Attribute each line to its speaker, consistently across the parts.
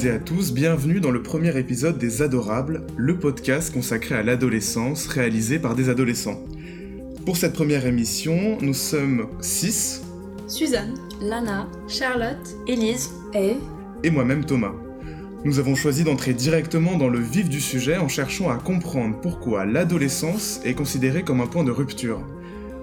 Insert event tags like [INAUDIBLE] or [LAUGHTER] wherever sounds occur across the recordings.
Speaker 1: toutes et à tous, bienvenue dans le premier épisode des Adorables, le podcast consacré à l'adolescence réalisé par des adolescents. Pour cette première émission, nous sommes six.
Speaker 2: Suzanne,
Speaker 3: Lana,
Speaker 2: Charlotte,
Speaker 3: Élise
Speaker 2: et...
Speaker 1: Et moi-même Thomas. Nous avons choisi d'entrer directement dans le vif du sujet en cherchant à comprendre pourquoi l'adolescence est considérée comme un point de rupture.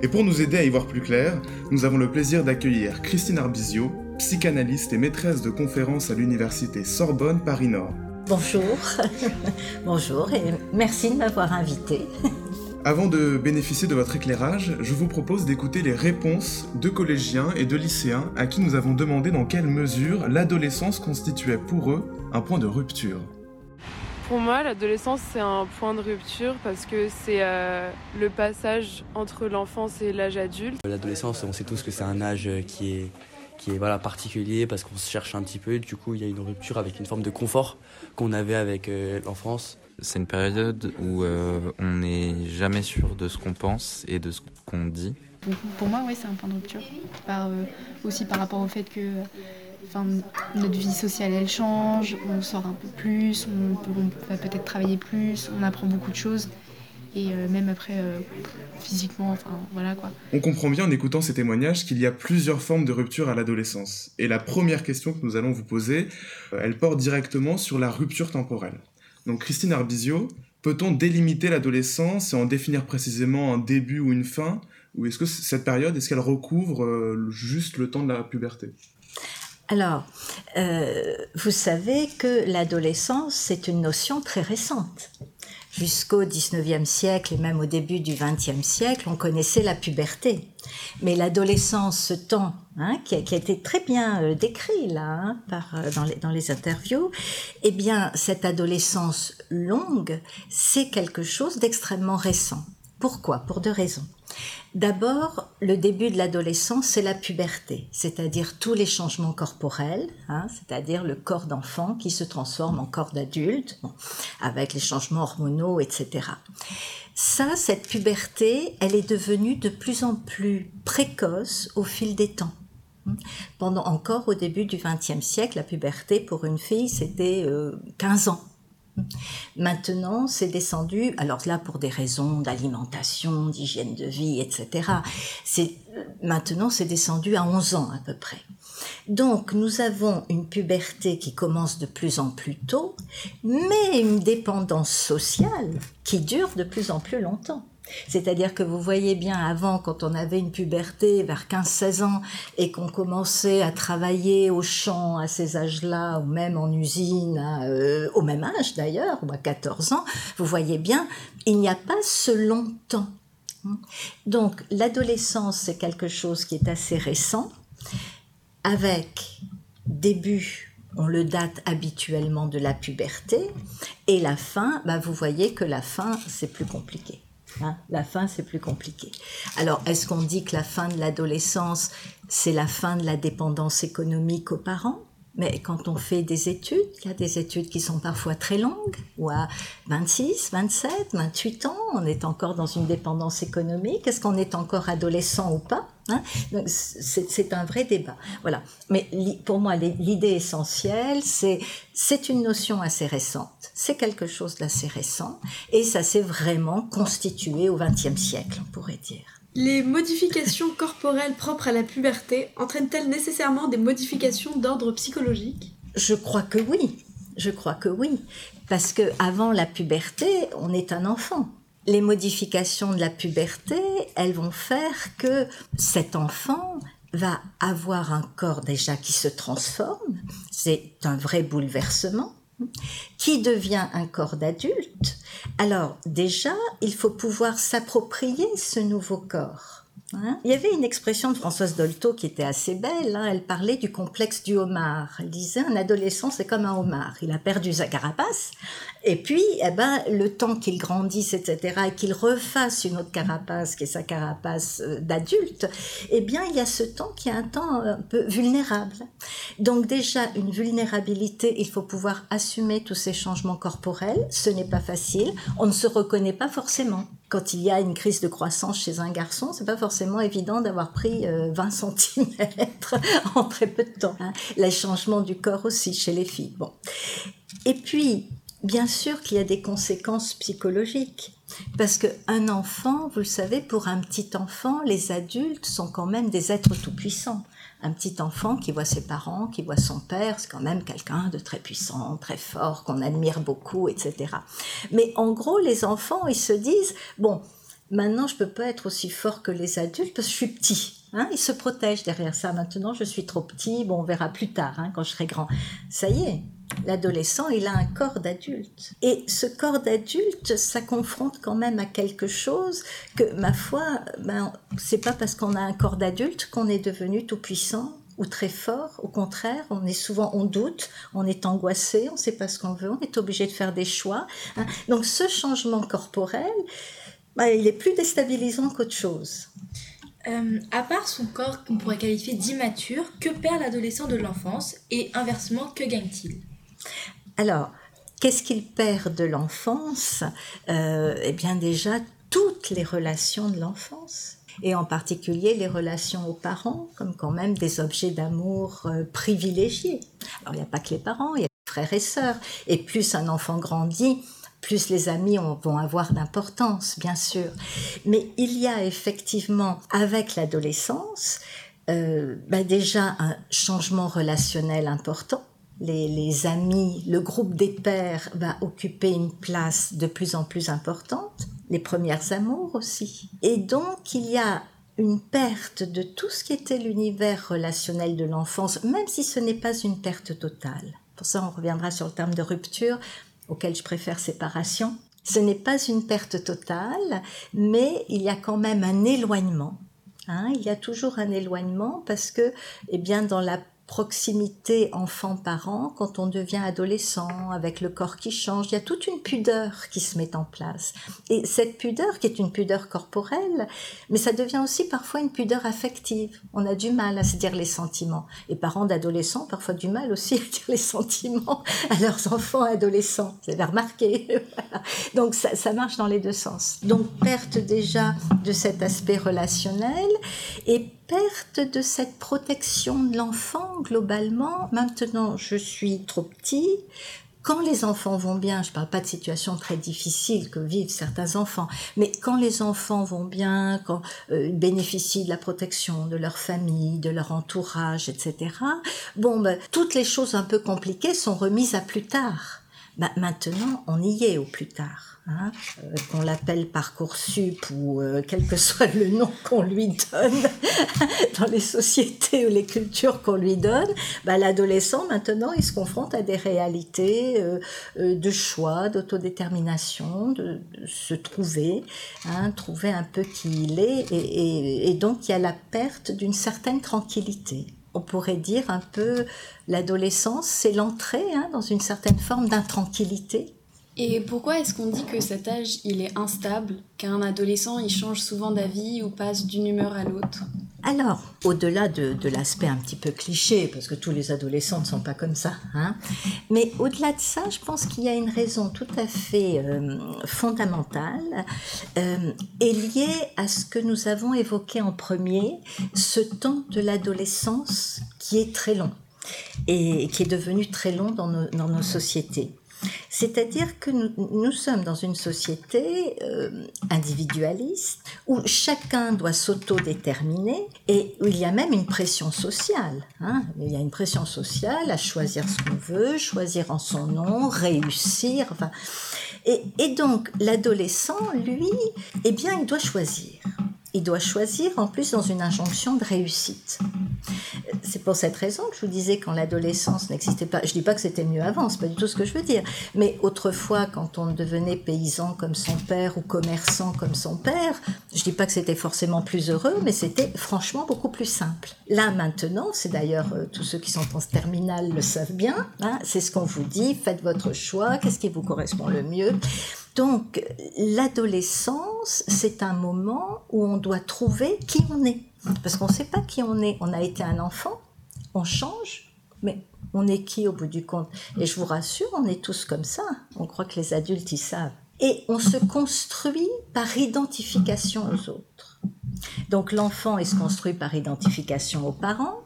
Speaker 1: Et pour nous aider à y voir plus clair, nous avons le plaisir d'accueillir Christine Arbizio, psychanalyste et maîtresse de conférences à l'université Sorbonne Paris-Nord.
Speaker 4: Bonjour, [LAUGHS] bonjour et merci de m'avoir invité.
Speaker 1: Avant de bénéficier de votre éclairage, je vous propose d'écouter les réponses de collégiens et de lycéens à qui nous avons demandé dans quelle mesure l'adolescence constituait pour eux un point de rupture.
Speaker 5: Pour moi, l'adolescence, c'est un point de rupture parce que c'est euh, le passage entre l'enfance et l'âge adulte.
Speaker 6: L'adolescence, on sait tous que c'est un âge qui est qui est voilà particulier parce qu'on se cherche un petit peu. Du coup, il y a une rupture avec une forme de confort qu'on avait avec euh, l'enfance.
Speaker 7: C'est une période où euh, on n'est jamais sûr de ce qu'on pense et de ce qu'on dit.
Speaker 8: Pour moi, oui, c'est un point de rupture. Par, euh, aussi par rapport au fait que enfin, notre vie sociale, elle change, on sort un peu plus, on, peut, on va peut-être travailler plus, on apprend beaucoup de choses et euh, même après euh, physiquement, enfin voilà quoi.
Speaker 1: On comprend bien en écoutant ces témoignages qu'il y a plusieurs formes de rupture à l'adolescence. Et la première question que nous allons vous poser, euh, elle porte directement sur la rupture temporelle. Donc Christine Arbizio, peut-on délimiter l'adolescence et en définir précisément un début ou une fin? Ou est-ce que cette période, est-ce qu'elle recouvre juste le temps de la puberté?
Speaker 4: Alors, euh, vous savez que l'adolescence, c'est une notion très récente jusqu'au 19e siècle et même au début du 20e siècle, on connaissait la puberté. Mais l'adolescence, ce temps hein, qui, a, été très bien euh, décrit là hein, par, euh, dans, les, dans les interviews, eh bien cette adolescence longue, c'est quelque chose d'extrêmement récent. Pourquoi? Pour deux raisons. D'abord, le début de l'adolescence, c'est la puberté, c'est-à-dire tous les changements corporels, hein, c'est-à-dire le corps d'enfant qui se transforme en corps d'adulte, avec les changements hormonaux, etc. Ça, cette puberté, elle est devenue de plus en plus précoce au fil des temps. Pendant encore au début du XXe siècle, la puberté pour une fille, c'était 15 euh, ans. Maintenant, c'est descendu, alors là pour des raisons d'alimentation, d'hygiène de vie, etc. C'est, maintenant, c'est descendu à 11 ans à peu près. Donc, nous avons une puberté qui commence de plus en plus tôt, mais une dépendance sociale qui dure de plus en plus longtemps. C'est-à-dire que vous voyez bien avant, quand on avait une puberté vers 15-16 ans et qu'on commençait à travailler au champ à ces âges-là, ou même en usine, euh, au même âge d'ailleurs, ou à 14 ans, vous voyez bien, il n'y a pas ce long temps. Donc l'adolescence, c'est quelque chose qui est assez récent, avec début on le date habituellement de la puberté, et la fin, bah vous voyez que la fin, c'est plus compliqué. Hein, la fin, c'est plus compliqué. Alors, est-ce qu'on dit que la fin de l'adolescence, c'est la fin de la dépendance économique aux parents? Mais quand on fait des études, il y a des études qui sont parfois très longues, ou à 26, 27, 28 ans, on est encore dans une dépendance économique. Est-ce qu'on est encore adolescent ou pas hein? C'est un vrai débat. Voilà. Mais pour moi, l'idée essentielle, c'est c'est une notion assez récente. C'est quelque chose d'assez récent, et ça s'est vraiment constitué au XXe siècle, on pourrait dire.
Speaker 2: Les modifications corporelles propres à la puberté entraînent-elles nécessairement des modifications d'ordre psychologique?
Speaker 4: Je crois que oui. Je crois que oui. Parce que avant la puberté, on est un enfant. Les modifications de la puberté, elles vont faire que cet enfant va avoir un corps déjà qui se transforme. C'est un vrai bouleversement qui devient un corps d'adulte, alors déjà, il faut pouvoir s'approprier ce nouveau corps. Hein? il y avait une expression de Françoise Dolto qui était assez belle. Hein. elle parlait du complexe du homard. Elle disait un adolescent c'est comme un homard. Il a perdu sa carapace et puis eh ben le temps qu'il grandisse etc et qu'il refasse une autre carapace qui est sa carapace euh, d'adulte, eh bien il y a ce temps qui est un temps un peu vulnérable. Donc déjà une vulnérabilité, il faut pouvoir assumer tous ces changements corporels. Ce n'est pas facile. On ne se reconnaît pas forcément. quand il y a une crise de croissance chez un garçon, c'est pas forcément évident d'avoir pris 20 cm [LAUGHS] en très peu de temps. Hein. Les changements du corps aussi chez les filles. Bon. Et puis, bien sûr qu'il y a des conséquences psychologiques. Parce qu'un enfant, vous le savez, pour un petit enfant, les adultes sont quand même des êtres tout-puissants. Un petit enfant qui voit ses parents, qui voit son père, c'est quand même quelqu'un de très puissant, très fort, qu'on admire beaucoup, etc. Mais en gros, les enfants, ils se disent, bon, maintenant je peux pas être aussi fort que les adultes parce que je suis petit. Hein, ils se protègent derrière ça. Maintenant, je suis trop petit. Bon, on verra plus tard, hein, quand je serai grand. Ça y est, l'adolescent, il a un corps d'adulte. Et ce corps d'adulte, ça confronte quand même à quelque chose que, ma foi, ben, c'est pas parce qu'on a un corps d'adulte qu'on est devenu tout puissant ou très fort. Au contraire, on est souvent, on doute, on est angoissé, on ne sait pas ce qu'on veut, on est obligé de faire des choix. Hein. Donc, ce changement corporel, ben, il est plus déstabilisant qu'autre chose.
Speaker 3: Euh, à part son corps qu'on pourrait qualifier d'immature, que perd l'adolescent de l'enfance et inversement, que gagne-t-il?
Speaker 4: Alors, qu'est-ce qu'il perd de l'enfance? Euh, Eh bien déjà, toutes les relations de l'enfance et en particulier les relations aux parents, comme quand même des objets d'amour euh, privilégiés. Alors il n'y a pas que les parents, il y a les frères et sœurs, et plus un enfant grandit, plus les amis vont avoir d'importance, bien sûr. Mais il y a effectivement, avec l'adolescence, euh, bah déjà un changement relationnel important. Les, les, amis, le groupe des pères va occuper une place de plus en plus importante, les premières amours aussi. Et donc il y a une perte de tout ce qui était l'univers relationnel de l'enfance, même si ce n'est pas une perte totale. Pour ça, on reviendra sur le terme de rupture auquel je préfère séparation. Ce n'est pas une perte totale, mais il y a quand même un éloignement. Hein. il y a toujours un éloignement parce que, eh bien, dans la proximité enfant-parent, quand on devient adolescent, avec le corps qui change, il y a toute une pudeur qui se met en place. Et cette pudeur, qui est une pudeur corporelle, mais ça devient aussi parfois une pudeur affective. On a du mal à se dire les sentiments. Et parents d'adolescents, parfois du mal aussi à dire les sentiments à leurs enfants adolescents. Vous avez remarqué. [LAUGHS] Donc ça, ça marche dans les deux sens. Donc perte déjà de cet aspect relationnel et perte de cette protection de l'enfant globalement. Maintenant, je suis trop petit. Quand les enfants vont bien, je ne parle pas de situations très difficiles que vivent certains enfants, mais quand les enfants vont bien, quand euh, ils bénéficient de la protection de leur famille, de leur entourage, etc. Bon, ben, toutes les choses un peu compliquées sont remises à plus tard. Ben, maintenant, on y est au plus tard. Hein, euh, qu'on l'appelle Parcoursup ou euh, quel que soit le nom qu'on lui donne [LAUGHS] dans les sociétés ou les cultures qu'on lui donne, bah, l'adolescent maintenant il se confronte à des réalités euh, de choix, d'autodétermination, de, se trouver, hein, trouver un peu qui il est et, donc il y a la perte d'une certaine tranquillité. On pourrait dire un peu l'adolescence, c'est l'entrée hein, dans une certaine forme d'intranquillité
Speaker 3: et pourquoi est-ce qu'on dit que cet âge, il est instable, qu'un adolescent, il change souvent d'avis ou passe d'une humeur à l'autre?
Speaker 4: Alors, au-delà de, l'aspect un petit peu cliché, parce que tous les adolescents ne sont pas comme ça, hein, mais au-delà de ça, je pense qu'il y a une raison tout à fait euh, fondamentale euh, et liée à ce que nous avons évoqué en premier, ce temps de l'adolescence qui est très long et qui est devenu très long dans nos sociétés. C'est-à-dire que nous, sommes dans une société euh, individualiste où chacun doit s'autodéterminer et où il y a même une pression sociale. Hein. Il y a une pression sociale à choisir ce qu'on veut, choisir en son nom, réussir. Et, et donc l'adolescent, lui, eh bien, il doit choisir il doit choisir en plus dans une injonction de réussite. C'est pour cette raison que je vous disais quand l'adolescence n'existait pas. Je dis pas que c'était mieux avant, c'est pas du tout ce que je veux dire. Mais autrefois, quand on devenait paysan comme son père ou commerçant comme son père, je dis pas que c'était forcément plus heureux, mais c'était franchement beaucoup plus simple. Là maintenant, c'est d'ailleurs euh, tous ceux qui sont en terminale le savent bien. Hein, c'est ce qu'on vous dit. Faites votre choix. Qu'est-ce qui vous correspond le mieux donc l'adolescence, c'est un moment où on doit trouver qui on est. Parce qu'on ne sait pas qui on est. On a été un enfant, on change, mais on est qui au bout du compte? Et je vous rassure, on est tous comme ça. On croit que les adultes, ils savent. et on se construit par identification aux autres. Donc l'enfant est se construit par identification aux parents,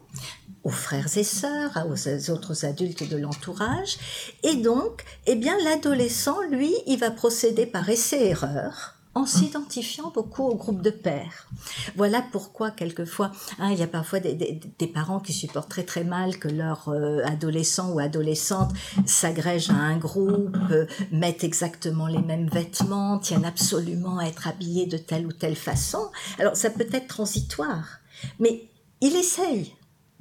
Speaker 4: aux frères et sœurs, aux autres adultes de l'entourage. Et donc, eh bien, l'adolescent, lui, il va procéder par essai-erreur en s'identifiant beaucoup au groupe de pères. Voilà pourquoi quelquefois, hein, il y a parfois des, parents qui supportent très très mal que leur euh, adolescent ou adolescente s'agrège à un groupe, euh, mettent exactement les mêmes vêtements, tiennent absolument à être habillés de telle ou telle façon. Alors ça peut être transitoire, mais il essaye.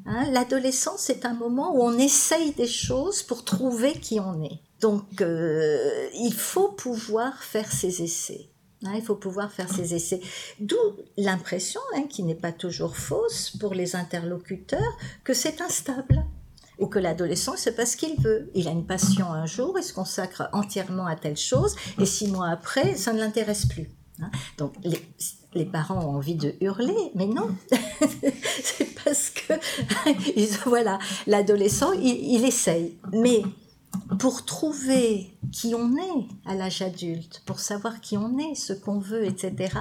Speaker 4: Hein. L'adolescence, c'est un moment où on essaye des choses pour trouver qui on est. Donc, euh, il faut pouvoir faire ses essais. Hein, il faut pouvoir faire ses essais. D'où l'impression, hein, qui n'est pas toujours fausse pour les interlocuteurs, que c'est instable ou que l'adolescent, c'est pas ce qu'il veut. Il a une passion un jour, il se consacre entièrement à telle chose, et six mois après, ça ne l'intéresse plus. Donc les, parents ont envie de hurler, mais non, [LAUGHS] parce que [LAUGHS] voilà, l'adolescent, il, il essaye. Mais pour trouver qui on est à l'âge adulte, pour savoir qui on est, ce qu'on veut, etc.,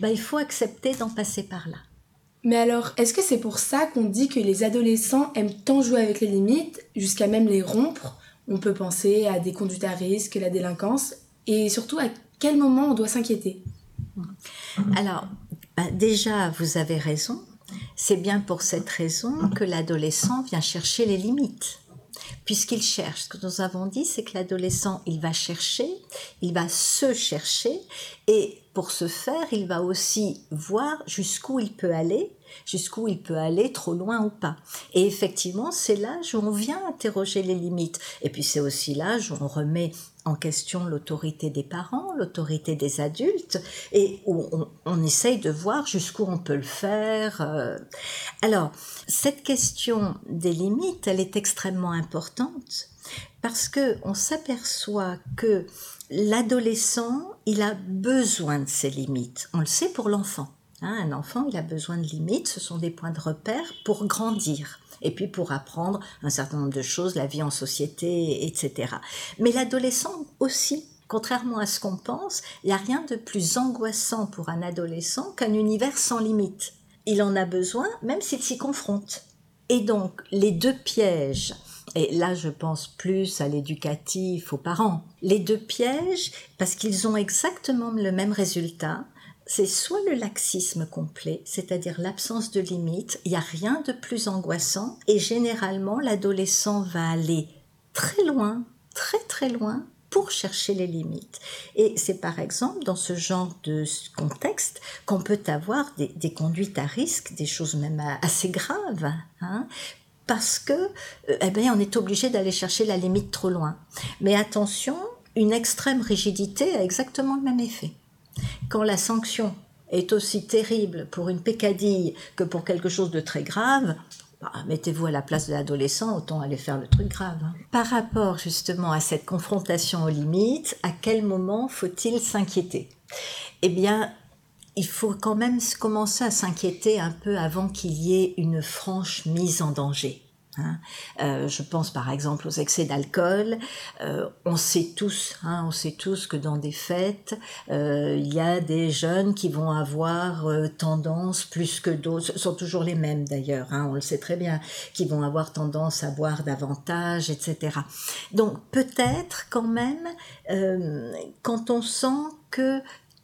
Speaker 4: bah, il faut accepter d'en passer par là.
Speaker 2: Mais alors, est-ce que c'est pour ça qu'on dit que les adolescents aiment tant jouer avec les limites, jusqu'à même les rompre? On peut penser à des conduites à risque, la délinquance, et surtout à quel moment on doit s'inquiéter?
Speaker 4: Alors, bah, déjà, vous avez raison. C'est bien pour cette raison que l'adolescent vient chercher les limites puisqu'il cherche. Ce que nous avons dit, c'est que l'adolescent, il va chercher, il va se chercher, et pour ce faire, il va aussi voir jusqu'où il peut aller, jusqu'où il peut aller, trop loin ou pas. Et effectivement, c'est l'âge où on vient interroger les limites. Et puis c'est aussi l'âge où on remet en question l'autorité des parents, l'autorité des adultes, et où on, essaye de voir jusqu'où on peut le faire. Euh. Alors, cette question des limites, elle est extrêmement importante parce que on s'aperçoit que l'adolescent, il a besoin de ses limites. On le sait pour l'enfant. Hein. un enfant, il a besoin de limites, ce sont des points de repère pour grandir et puis pour apprendre un certain nombre de choses, la vie en société, etc. Mais l'adolescent aussi, contrairement à ce qu'on pense, il n'y a rien de plus angoissant pour un adolescent qu'un univers sans limite. Il en a besoin même s'il s'y confronte. Et donc les deux pièges, et là je pense plus à l'éducatif, aux parents, les deux pièges, parce qu'ils ont exactement le même résultat, c'est soit le laxisme complet, c'est-à-dire l'absence de limite, il n'y a rien de plus angoissant, et généralement l'adolescent va aller très loin, très très loin, pour chercher les limites. Et c'est par exemple dans ce genre de contexte qu'on peut avoir des, conduites à risque, des choses même assez graves, hein, parce que euh, eh bien, on est obligé d'aller chercher la limite trop loin. Mais attention, une extrême rigidité a exactement le même effet. Quand la sanction est aussi terrible pour une pécadille que pour quelque chose de très grave, bah, mettez-vous à la place de l'adolescent, autant aller faire le truc grave. Hein. Par rapport justement à cette confrontation aux limites, à quel moment faut-il s'inquiéter? Eh bien, il faut quand même commencer à s'inquiéter un peu avant qu'il y ait une franche mise en danger. Hein. Euh, je pense par exemple aux excès d'alcool. Euh, on sait tous, hein, on sait tous que dans des fêtes, euh, il y a des jeunes qui vont avoir tendance plus que d'autres, ce sont toujours les mêmes d'ailleurs, hein, on le sait très bien, qui vont avoir tendance à boire davantage, etc. Donc peut-être quand même, quand on sent que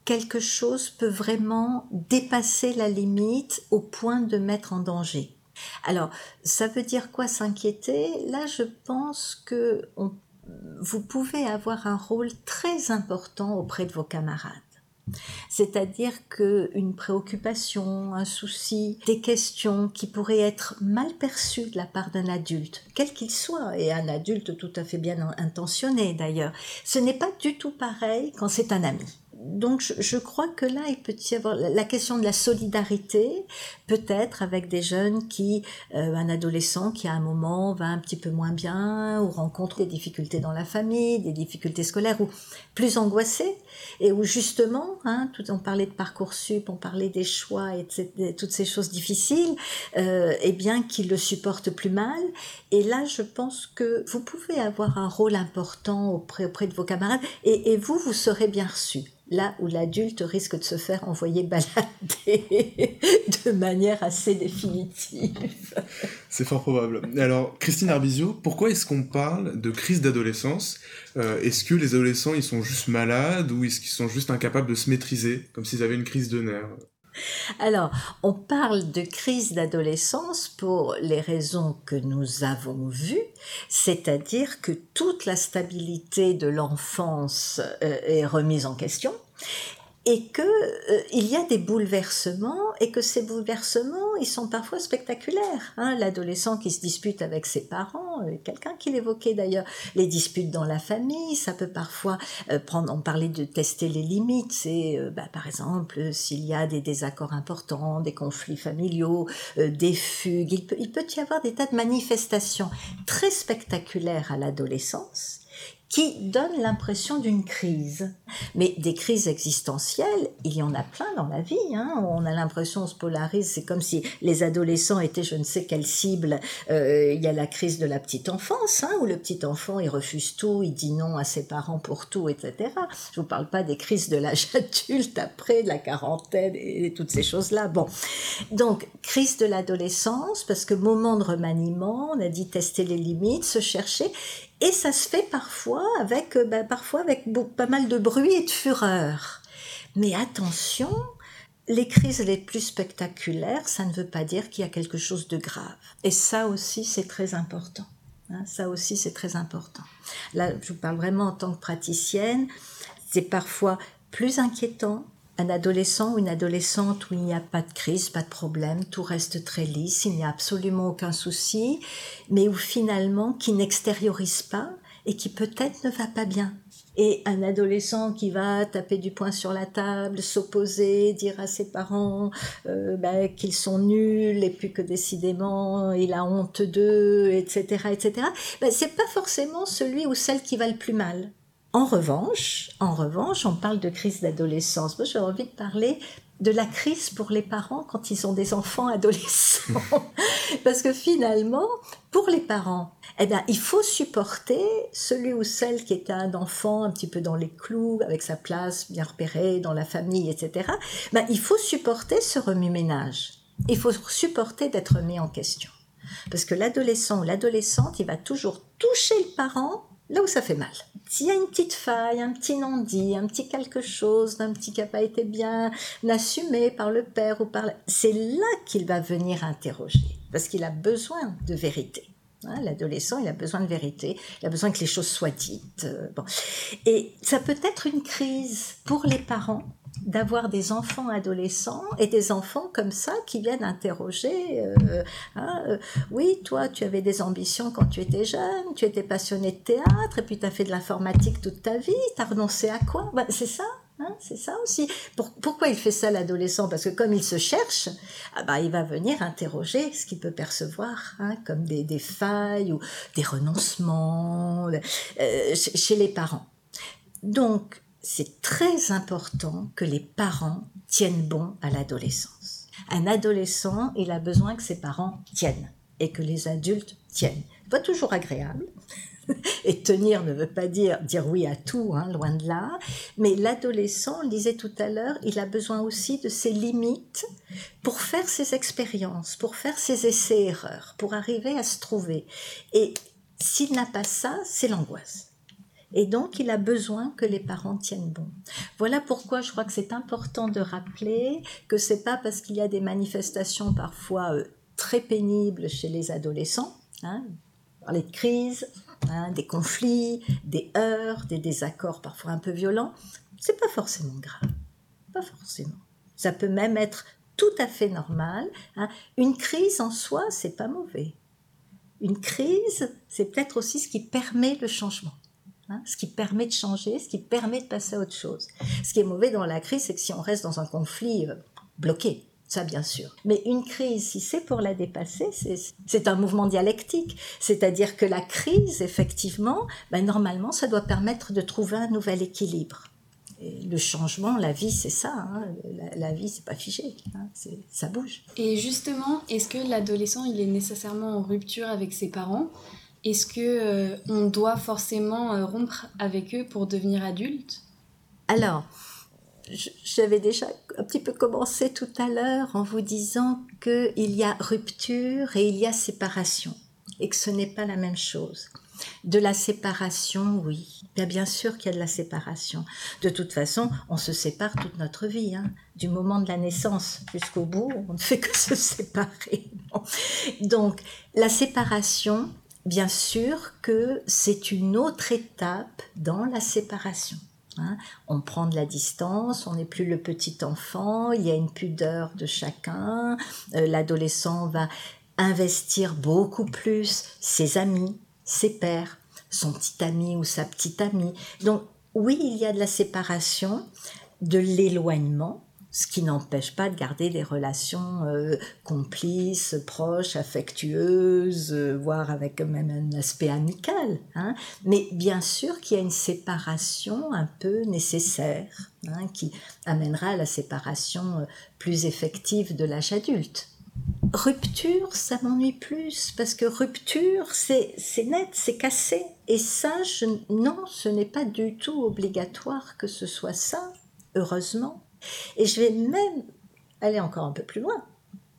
Speaker 4: quelque chose peut vraiment dépasser la limite au point de mettre en danger. Alors, ça veut dire quoi s'inquiéter? Là, je pense que vous pouvez avoir un rôle très important auprès de vos camarades. C'est-à-dire qu'une préoccupation, un souci, des questions qui pourraient être mal perçues de la part d'un adulte, quel qu'il soit, et un adulte tout à fait bien intentionné d'ailleurs, ce n'est pas du tout pareil quand c'est un ami donc je, crois que là, il peut y avoir la question de la solidarité, peut-être avec des jeunes qui, euh, un adolescent qui à un moment va un petit peu moins bien ou rencontre des difficultés dans la famille, des difficultés scolaires ou plus angoissé et où justement, hein, tout on parlait de parcoursup, on parlait des choix et toutes ces choses difficiles, euh, eh bien qu'il le supporte plus mal. Et là, je pense que vous pouvez avoir un rôle important auprès, auprès de vos camarades et, et vous, vous serez bien reçu là où l'adulte risque de se faire envoyer balader [LAUGHS] de manière assez définitive.
Speaker 1: C'est fort probable. Alors, Christine Arbizio, pourquoi est-ce qu'on parle de crise d'adolescence? Euh, Est-ce que les adolescents, ils sont juste malades ou est-ce qu'ils sont juste incapables de se maîtriser, comme s'ils avaient une crise de nerfs?
Speaker 4: Alors, on parle de crise d'adolescence pour les raisons que nous avons vues, c'est-à-dire que toute la stabilité de l'enfance euh, est remise en question et que euh, il y a des bouleversements et que ces bouleversements ils sont parfois spectaculaires hein. l'adolescent qui se dispute avec ses parents euh, quelqu'un qui l'évoquait d'ailleurs les disputes dans la famille ça peut parfois euh, prendre on parlait de tester les limites c'est bah, par exemple s'il y a des désaccords importants des conflits familiaux des fugues il peut, il peut y avoir des tas de manifestations très spectaculaires à l'adolescence qui donne l'impression d'une crise. Mais des crises existentielles, il y en a plein dans la vie. Hein. On a l'impression, on se polarise, c'est comme si les adolescents étaient je ne sais quelle cible. Euh, il y a la crise de la petite enfance, hein, où le petit enfant, il refuse tout, il dit non à ses parents pour tout, etc. Je vous parle pas des crises de l'âge [LAUGHS] adulte après, de la quarantaine et, toutes ces choses-là. Bon, donc crise de l'adolescence, parce que moment de remaniement, on a dit tester les limites, se chercher, et ça se fait parfois avec, euh, ben, parfois avec pas mal de bruit et de fureur. Mais attention, les crises les plus spectaculaires, ça ne veut pas dire qu'il y a quelque chose de grave. Et ça aussi, c'est très important. Hein, ça aussi, c'est très important. Là, je vous parle vraiment en tant que praticienne. C'est parfois plus inquiétant un adolescent ou une adolescente où il n'y a pas de crise, pas de problème, tout reste très lisse, il n'y a absolument aucun souci, mais où finalement qui n'extériorise pas et qui peut-être ne va pas bien. Et un adolescent qui va taper du poing sur la table, s'opposer, dire à ses parents euh, ben, qu'ils sont nuls et puis que décidément il a honte d'eux, etc., etc. Ben, c'est pas forcément celui ou celle qui va le plus mal. En revanche, en revanche, on parle de crise d'adolescence. Moi, j'ai envie de parler de la crise pour les parents quand ils ont des enfants adolescents. [LAUGHS] Parce que finalement, pour les parents, eh bien, il faut supporter celui ou celle qui est un enfant un petit peu dans les clous, avec sa place bien repérée dans la famille, etc. Ben, il faut supporter ce remue-ménage. Il faut supporter d'être mis en question. Parce que l'adolescent ou l'adolescente, il va toujours toucher le parent là où ça fait mal. S'il y a une petite faille, un petit non-dit, un petit quelque chose, un petit qui n'a pas été bien assumé par le père ou par... C'est là qu'il va venir interroger, parce qu'il a besoin de vérité. Hein, l'adolescent, il a besoin de vérité, il a besoin que les choses soient dites. Euh, bon. Et ça peut être une crise pour les parents d'avoir des enfants adolescents et des enfants comme ça qui viennent interroger euh, hein, euh, oui toi tu avais des ambitions quand tu étais jeune tu étais passionné de théâtre et puis tu as fait de l'informatique toute ta vie tu as renoncé à quoi? Bah, c'est ça hein, c'est ça aussi. pourquoi il fait ça l'adolescent? Parce que comme il se cherche, ah bah, il va venir interroger ce qu'il peut percevoir hein, comme des, des, failles ou des renoncements euh, chez les parents. Donc, c'est très important que les parents tiennent bon à l'adolescence. Un adolescent, il a besoin que ses parents tiennent et que les adultes tiennent. Pas toujours agréable. [LAUGHS] Et tenir ne veut pas dire dire oui à tout, hein, loin de là. Mais l'adolescent, on le disait tout à l'heure, il a besoin aussi de ses limites pour faire ses expériences, pour faire ses essais-erreurs, pour arriver à se trouver. Et s'il n'a pas ça, c'est l'angoisse. Et donc, il a besoin que les parents tiennent bon. Voilà pourquoi je crois que c'est important de rappeler que c'est pas parce qu'il y a des manifestations parfois euh, très pénibles chez les adolescents, hein, parler de crise, hein, des conflits, des heurts, des désaccords parfois un peu violents, c'est pas forcément grave. Pas forcément. Ça peut même être tout à fait normal. Hein. Une crise en soi, c'est pas mauvais. Une crise, c'est peut-être aussi ce qui permet le changement. Hein, ce qui permet de changer, ce qui permet de passer à autre chose. Ce qui est mauvais dans la crise, c'est que si on reste dans un conflit euh, bloqué, ça bien sûr. Mais une crise, si c'est pour la dépasser, c'est un mouvement dialectique. C'est-à-dire que la crise, effectivement, ben, normalement, ça doit permettre de trouver un nouvel équilibre. Le changement, la vie, c'est ça. Hein. La, vie, c'est pas figé. Hein. Ça bouge.
Speaker 2: Et justement, est-ce que l'adolescent, il est nécessairement en rupture avec ses parents? Est-ce que euh, on doit forcément euh, rompre avec eux pour devenir adulte
Speaker 4: Alors, j'avais déjà un petit peu commencé tout à l'heure en vous disant qu'il y a rupture et il y a séparation et que ce n'est pas la même chose. De la séparation, oui. Bien, sûr qu'il y a de la séparation. De toute façon, on se sépare toute notre vie. Hein. Du moment de la naissance jusqu'au bout, on ne fait que se [LAUGHS] séparer. Donc, la séparation, bien sûr que c'est une autre étape dans la séparation. Hein. On prend de la distance, on n'est plus le petit enfant, il y a une pudeur de chacun. Euh, l'adolescent va investir beaucoup plus ses amis, ses pères, son petit ami ou sa petite amie. Donc oui, il y a de la séparation, de l'éloignement, ce qui n'empêche pas de garder des relations euh, complices, proches, affectueuses, euh, voire avec même un aspect amical. Hein. Mais bien sûr qu'il y a une séparation un peu nécessaire, hein, qui amènera à la séparation euh, plus effective de l'âge adulte. Rupture, ça m'ennuie plus, parce que rupture, c'est net, c'est cassé. Et ça, non, ce n'est pas du tout obligatoire que ce soit ça, heureusement. Et je vais même aller encore un peu plus loin.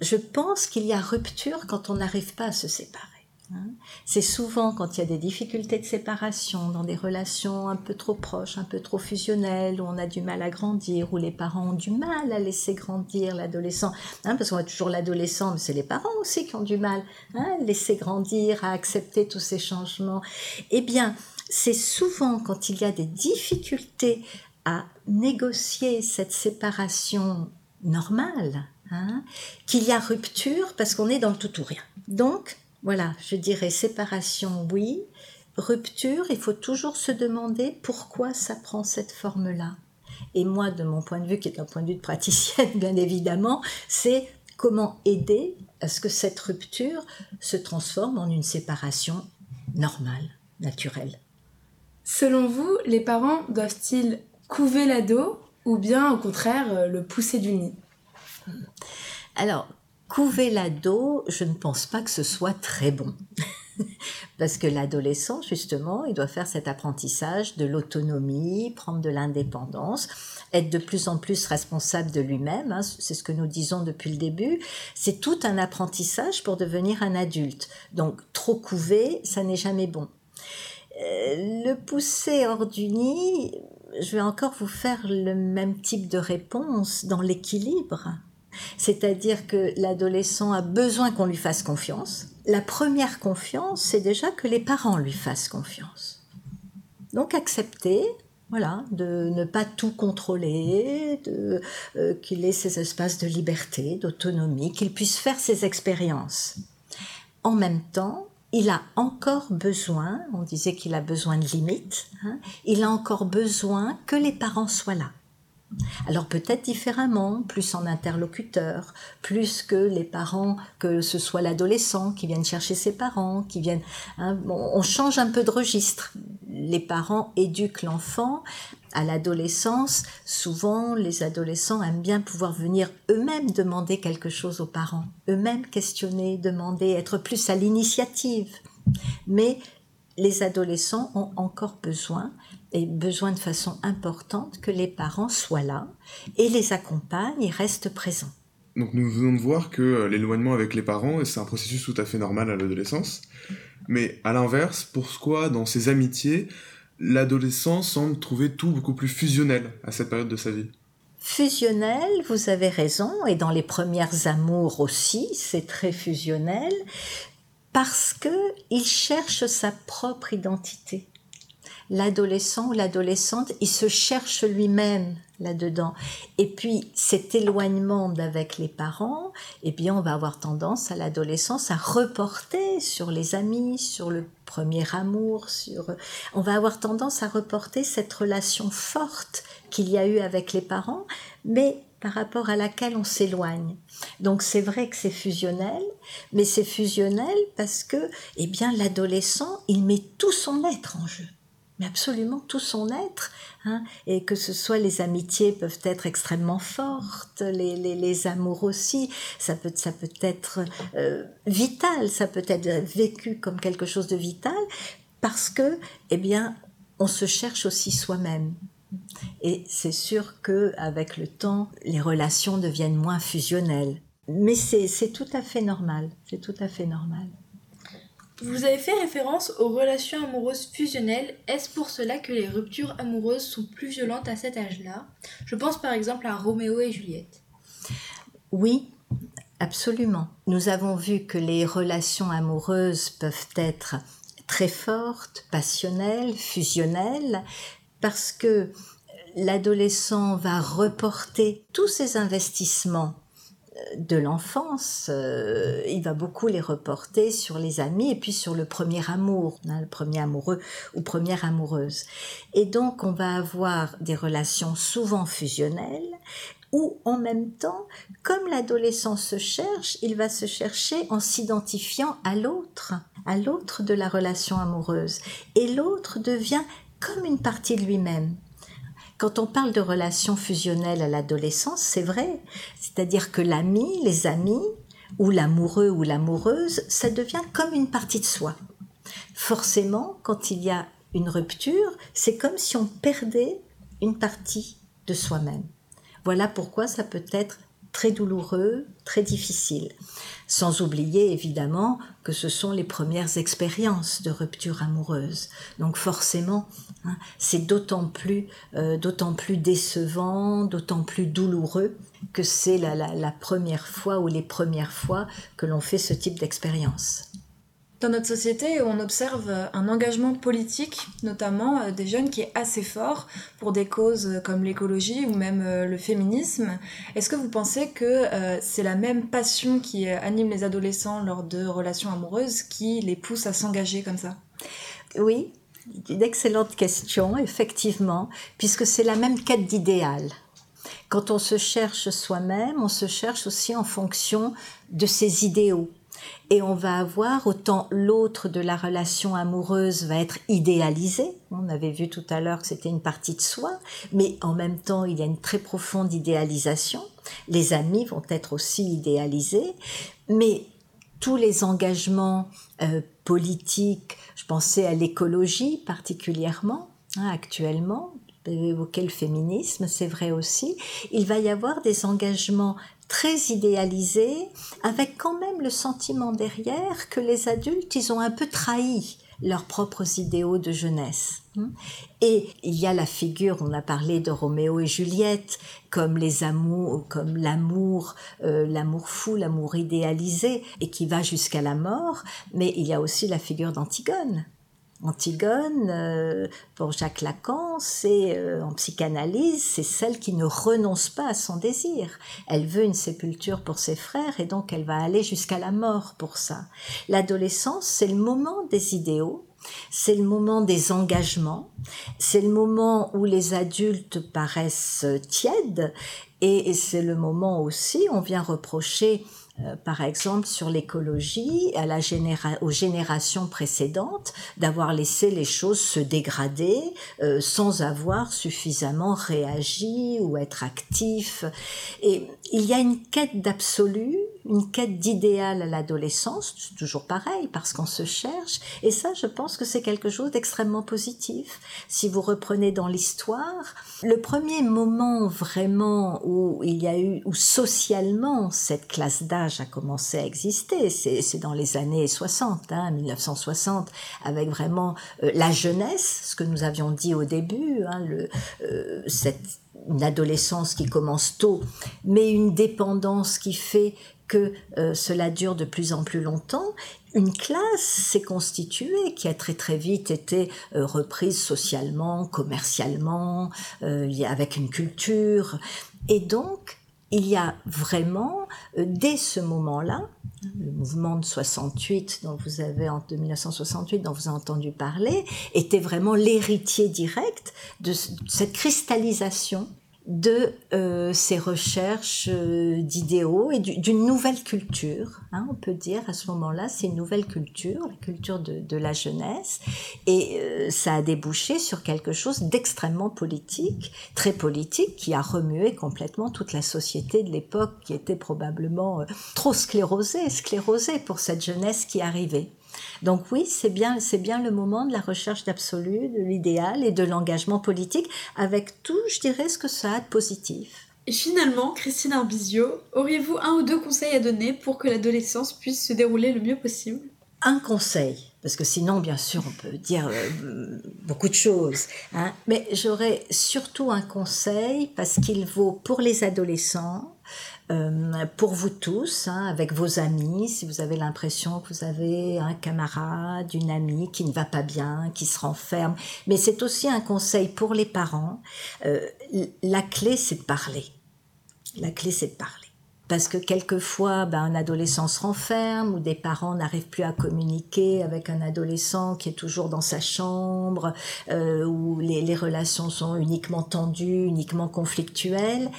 Speaker 4: Je pense qu'il y a rupture quand on n'arrive pas à se séparer. Hein. C'est souvent quand il y a des difficultés de séparation, dans des relations un peu trop proches, un peu trop fusionnelles, où on a du mal à grandir, où les parents ont du mal à laisser grandir l'adolescent. Hein, parce qu'on a toujours l'adolescent, mais c'est les parents aussi qui ont du mal hein, à laisser grandir, à accepter tous ces changements. Eh bien, c'est souvent quand il y a des difficultés à négocier cette séparation normale, hein, qu'il y a rupture parce qu'on est dans le tout ou rien. Donc, voilà, je dirais séparation, oui. Rupture, il faut toujours se demander pourquoi ça prend cette forme-là. Et moi, de mon point de vue, qui est un point de vue de praticienne, [LAUGHS] bien évidemment, c'est comment aider à ce que cette rupture se transforme en une séparation normale, naturelle.
Speaker 2: Selon vous, les parents doivent-ils couver l'ado ou bien au contraire euh, le pousser du nid
Speaker 4: Alors, couver l'ado, je ne pense pas que ce soit très bon. [LAUGHS] Parce que l'adolescent, justement, il doit faire cet apprentissage de l'autonomie, prendre de l'indépendance, être de plus en plus responsable de lui-même. Hein, c'est ce que nous disons depuis le début. C'est tout un apprentissage pour devenir un adulte. Donc, trop couver, ça n'est jamais bon. Euh, le pousser hors du nid, je vais encore vous faire le même type de réponse dans l'équilibre. C'est-à-dire que l'adolescent a besoin qu'on lui fasse confiance. La première confiance, c'est déjà que les parents lui fassent confiance. Donc accepter, voilà, de ne pas tout contrôler, euh, qu'il ait ses espaces de liberté, d'autonomie, qu'il puisse faire ses expériences. En même temps, il a encore besoin, on disait qu'il a besoin de limites, hein, il a encore besoin que les parents soient là. Alors peut-être différemment, plus en interlocuteur, plus que les parents, que ce soit l'adolescent qui vienne chercher ses parents, qui viennent. Hein, on change un peu de registre. Les parents éduquent l'enfant à l'adolescence. Souvent, les adolescents aiment bien pouvoir venir eux-mêmes demander quelque chose aux parents, eux-mêmes questionner, demander, être plus à l'initiative. Mais les adolescents ont encore besoin et besoin de façon importante que les parents soient là et les accompagnent et restent présents.
Speaker 1: Donc nous venons de voir que euh, l'éloignement avec les parents, c'est un processus tout à fait normal à l'adolescence. Mais à l'inverse, pourquoi dans ses amitiés, l'adolescent semble trouver tout beaucoup plus fusionnel à cette période de sa vie
Speaker 4: Fusionnel, vous avez raison, et dans les premières amours aussi, c'est très fusionnel, parce que il cherche sa propre identité. L'adolescent ou l'adolescente, il se cherche lui-même là-dedans. Et puis cet éloignement d'avec les parents, eh bien on va avoir tendance à l'adolescence à reporter sur les amis, sur le premier amour, sur on va avoir tendance à reporter cette relation forte qu'il y a eu avec les parents, mais par rapport à laquelle on s'éloigne. Donc c'est vrai que c'est fusionnel, mais c'est fusionnel parce que eh bien l'adolescent, il met tout son être en jeu mais absolument tout son être, hein, et que ce soit les amitiés peuvent être extrêmement fortes, les, les, amours aussi, ça peut, ça peut être euh, vital, ça peut être vécu comme quelque chose de vital, parce que, eh bien, on se cherche aussi soi-même. Et c'est sûr que avec le temps, les relations deviennent moins fusionnelles. Mais c'est tout à fait normal, c'est tout à fait normal.
Speaker 3: Vous avez fait référence aux relations amoureuses fusionnelles. Est-ce pour cela que les ruptures amoureuses sont plus violentes à cet âge-là? Je pense par exemple à Roméo et Juliette.
Speaker 4: Oui, absolument. Nous avons vu que les relations amoureuses peuvent être très fortes, passionnelles, fusionnelles, parce que l'adolescent va reporter tous ses investissements de l'enfance, euh, il va beaucoup les reporter sur les amis et puis sur le premier amour, hein, le premier amoureux ou première amoureuse. Et donc on va avoir des relations souvent fusionnelles où en même temps, comme l'adolescent se cherche, il va se chercher en s'identifiant à l'autre, à l'autre de la relation amoureuse. Et l'autre devient comme une partie de lui-même. Quand on parle de relations fusionnelles à l'adolescence, c'est vrai. C'est-à-dire que l'ami, les amis, ou l'amoureux ou l'amoureuse, ça devient comme une partie de soi. Forcément, quand il y a une rupture, c'est comme si on perdait une partie de soi-même. Voilà pourquoi ça peut être très douloureux, très difficile. Sans oublier évidemment que ce sont les premières expériences de rupture amoureuse. Donc forcément, c'est d'autant plus, euh, d'autant plus décevant, d'autant plus douloureux que c'est la, la première fois ou les premières fois que l'on fait ce type d'expérience.
Speaker 2: Dans notre société, on observe un engagement politique, notamment euh, des jeunes, qui est assez fort pour des causes comme l'écologie ou même euh, le féminisme. Est-ce que vous pensez que euh, c'est la même passion qui anime les adolescents lors de relations amoureuses qui les pousse à s'engager comme ça?
Speaker 4: Oui, une excellente question, effectivement, puisque c'est la même quête d'idéal. Quand on se cherche soi-même, on se cherche aussi en fonction de ses idéaux et on va avoir autant l'autre de la relation amoureuse va être idéalisé. On avait vu tout à l'heure que c'était une partie de soi, mais en même temps il y a une très profonde idéalisation. Les amis vont être aussi idéalisés, mais tous les engagements euh, je pensais à l'écologie particulièrement hein, actuellement, évoquer le féminisme, c'est vrai aussi, il va y avoir des engagements très idéalisé, avec quand même le sentiment derrière que les adultes, ils ont un peu trahi leurs propres idéaux de jeunesse. Et il y a la figure, on a parlé de Roméo et Juliette, comme les amours, comme l'amour, euh, l'amour fou, l'amour idéalisé, et qui va jusqu'à la mort. Mais il y a aussi la figure d'Antigone, Antigone, euh, pour Jacques Lacan, c'est euh, en psychanalyse, c'est celle qui ne renonce pas à son désir. Elle veut une sépulture pour ses frères et donc elle va aller jusqu'à la mort pour ça. L'adolescence, c'est le moment des idéaux, c'est le moment des engagements, c'est le moment où les adultes paraissent tièdes et c'est le moment aussi, on vient reprocher euh, par exemple sur l'écologie à la aux générations précédentes d'avoir laissé les choses se dégrader euh, sans avoir suffisamment réagi ou être actif et il y a une quête d'absolu une quête d'idéal à l'adolescence, toujours pareil, parce qu'on se cherche. Et ça, je pense que c'est quelque chose d'extrêmement positif. Si vous reprenez dans l'histoire, le premier moment vraiment où il y a eu, où socialement cette classe d'âge a commencé à exister, c'est dans les années 60, hein, 1960, avec vraiment euh, la jeunesse, ce que nous avions dit au début, hein, euh, cette une adolescence qui commence tôt, mais une dépendance qui fait que euh, cela dure de plus en plus longtemps, une classe s'est constituée qui a très très vite été reprise socialement, commercialement, avec une culture. Et donc, il y a vraiment, dès ce moment-là, le mouvement de 68 dont vous avez en 1968 dont vous avez entendu parler était vraiment l'héritier direct de cette cristallisation de euh, ces recherches euh, d'idéaux et d'une nouvelle culture. Hein, on peut dire à ce moment-là, c'est une nouvelle culture, la culture de, la jeunesse, et euh, ça a débouché sur quelque chose d'extrêmement politique, très politique, qui a remué complètement toute la société de l'époque, qui était probablement trop sclérosée, sclérosée pour cette jeunesse qui arrivait. Donc oui, c'est bien, c'est bien le moment de la recherche d'absolu, de l'idéal et de l'engagement politique, avec tout, je dirais, ce que ça a de positif.
Speaker 9: Et finalement, Christine Arbizio, auriez-vous un ou deux conseils à donner pour que l'adolescence puisse se dérouler le mieux possible?
Speaker 4: Un conseil, parce que sinon, bien sûr, on peut dire euh, beaucoup de choses. Hein, mais j'aurais surtout un conseil parce qu'il vaut pour les adolescents, pour vous tous, hein, avec vos amis, si vous avez l'impression que vous avez un camarade, une amie qui ne va pas bien, qui se renferme. Mais c'est aussi un conseil pour les parents. Euh, la clé, c'est de parler. La clé, c'est de parler. Parce que quelquefois, ben, un adolescent se renferme ou des parents n'arrivent plus à communiquer avec un adolescent qui est toujours dans sa chambre, euh, où les relations sont uniquement tendues, uniquement conflictuelles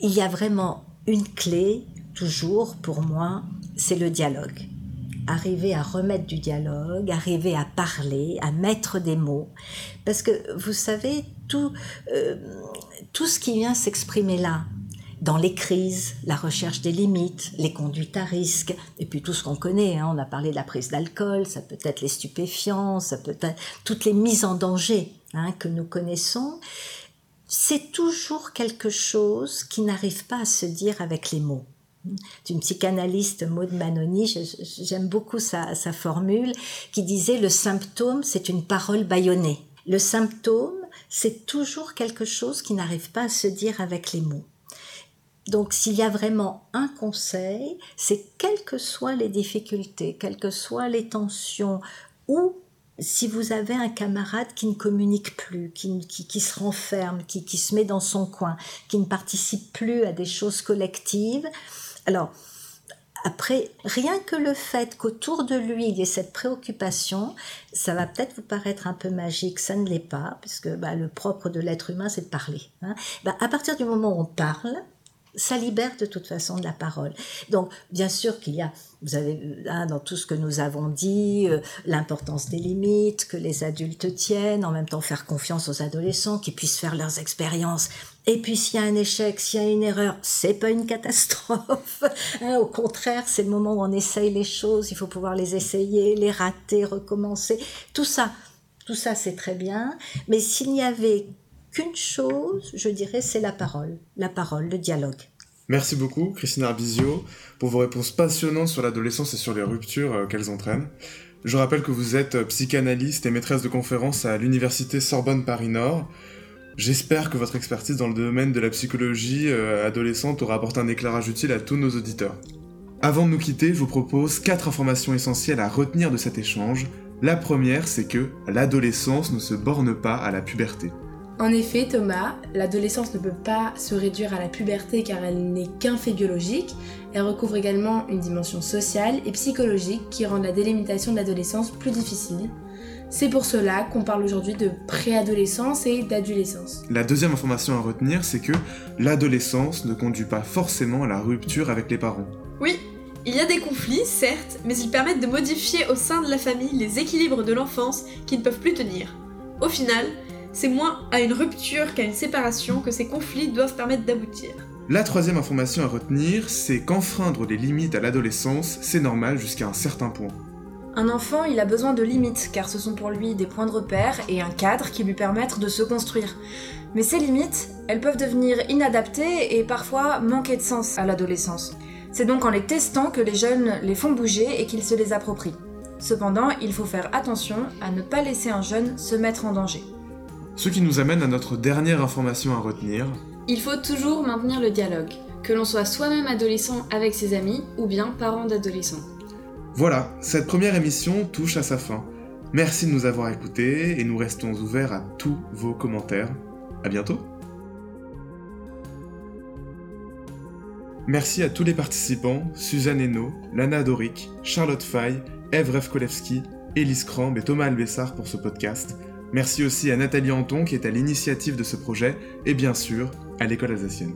Speaker 4: il y a vraiment une clé, toujours pour moi, c'est le dialogue. Arriver à remettre du dialogue, arriver à parler, à mettre des mots. Parce que vous savez, tout, euh, tout ce qui vient s'exprimer là, dans les crises, la recherche des limites, les conduites à risque, et puis tout ce qu'on connaît. Hein, on a parlé de la prise d'alcool, ça peut être les stupéfiants, ça peut être toutes les mises en danger hein, que nous connaissons c'est toujours quelque chose qui n'arrive pas à se dire avec les mots. D'une psychanalyste Maud Manoni, j'aime beaucoup sa, sa formule, qui disait le symptôme, c'est une parole bâillonnée. Le symptôme, c'est toujours quelque chose qui n'arrive pas à se dire avec les mots. Donc s'il y a vraiment un conseil, c'est quelles que soient les difficultés, quelles que soient les tensions ou si vous avez un camarade qui ne communique plus, qui, qui, se renferme, qui, qui, se met dans son coin, qui ne participe plus à des choses collectives, alors après, rien que le fait qu'autour de lui il y ait cette préoccupation, ça va peut-être vous paraître un peu magique, ça ne l'est pas, puisque bah, le propre de l'être humain c'est de parler. Hein. Bah, à partir du moment où on parle, ça libère de toute façon de la parole. Donc, bien sûr qu'il y a, vous avez hein, dans tout ce que nous avons dit, euh, l'importance des limites, que les adultes tiennent, en même temps faire confiance aux adolescents, qui puissent faire leurs expériences. Et puis, s'il y a un échec, s'il y a une erreur, c'est pas une catastrophe. [LAUGHS] Hein, au contraire, c'est le moment où on essaye les choses. Il faut pouvoir les essayer, les rater, recommencer. Tout ça, tout ça, c'est très bien. Mais s'il n'y avait qu'une chose, je dirais, c'est la parole. La parole, le dialogue.
Speaker 1: Merci beaucoup, Christine Arbizio, pour vos réponses passionnantes sur l'adolescence et sur les ruptures euh, qu'elles entraînent. Je rappelle que vous êtes euh, psychanalyste et maîtresse de conférences à l'Université Sorbonne Paris-Nord. J'espère que votre expertise dans le domaine de la psychologie euh, adolescente aura apporté un éclairage utile à tous nos auditeurs. Avant de nous quitter, je vous propose quatre informations essentielles à retenir de cet échange. La première, c'est que l'adolescence ne se borne pas à la puberté.
Speaker 2: En effet, Thomas, l'adolescence ne peut pas se réduire à la puberté car elle n'est qu'un fait biologique. Elle recouvre également une dimension sociale et psychologique qui rend la délimitation de l'adolescence plus difficile. C'est pour cela qu'on parle aujourd'hui de préadolescence et d'adolescence.
Speaker 1: La deuxième information à retenir, c'est que l'adolescence ne conduit pas forcément à la rupture avec les parents.
Speaker 9: Oui, il y a des conflits, certes, mais ils permettent de modifier au sein de la famille les équilibres de l'enfance qui ne peuvent plus tenir. Au final, c'est moins à une rupture qu'à une séparation que ces conflits doivent permettre d'aboutir.
Speaker 1: La troisième information à retenir, c'est qu'enfreindre les limites à l'adolescence, c'est normal jusqu'à un certain point.
Speaker 10: Un enfant, il a besoin de limites, car ce sont pour lui des points de repère et un cadre qui lui permettent de se construire. Mais ces limites, elles peuvent devenir inadaptées et parfois manquer de sens à l'adolescence. C'est donc en les testant que les jeunes les font bouger et qu'ils se les approprient. Cependant, il faut faire attention à ne pas laisser un jeune se mettre en danger.
Speaker 1: Ce qui nous amène à notre dernière information à retenir.
Speaker 10: Il faut toujours maintenir le dialogue.
Speaker 11: que l'on soit soi-même adolescent avec ses amis ou bien parent d'adolescents.
Speaker 1: Voilà, cette première émission touche à sa fin. Merci de nous avoir écoutés et nous restons ouverts à tous vos commentaires. À bientôt Merci à tous les participants, Suzanne Hainaut, Lana Doric, Charlotte Fay, Eve Revkolevski, Elise Crambe et Thomas Albessard pour ce podcast. Merci aussi à Nathalie Anton qui est à l'initiative de ce projet et bien sûr à l'école alsacienne.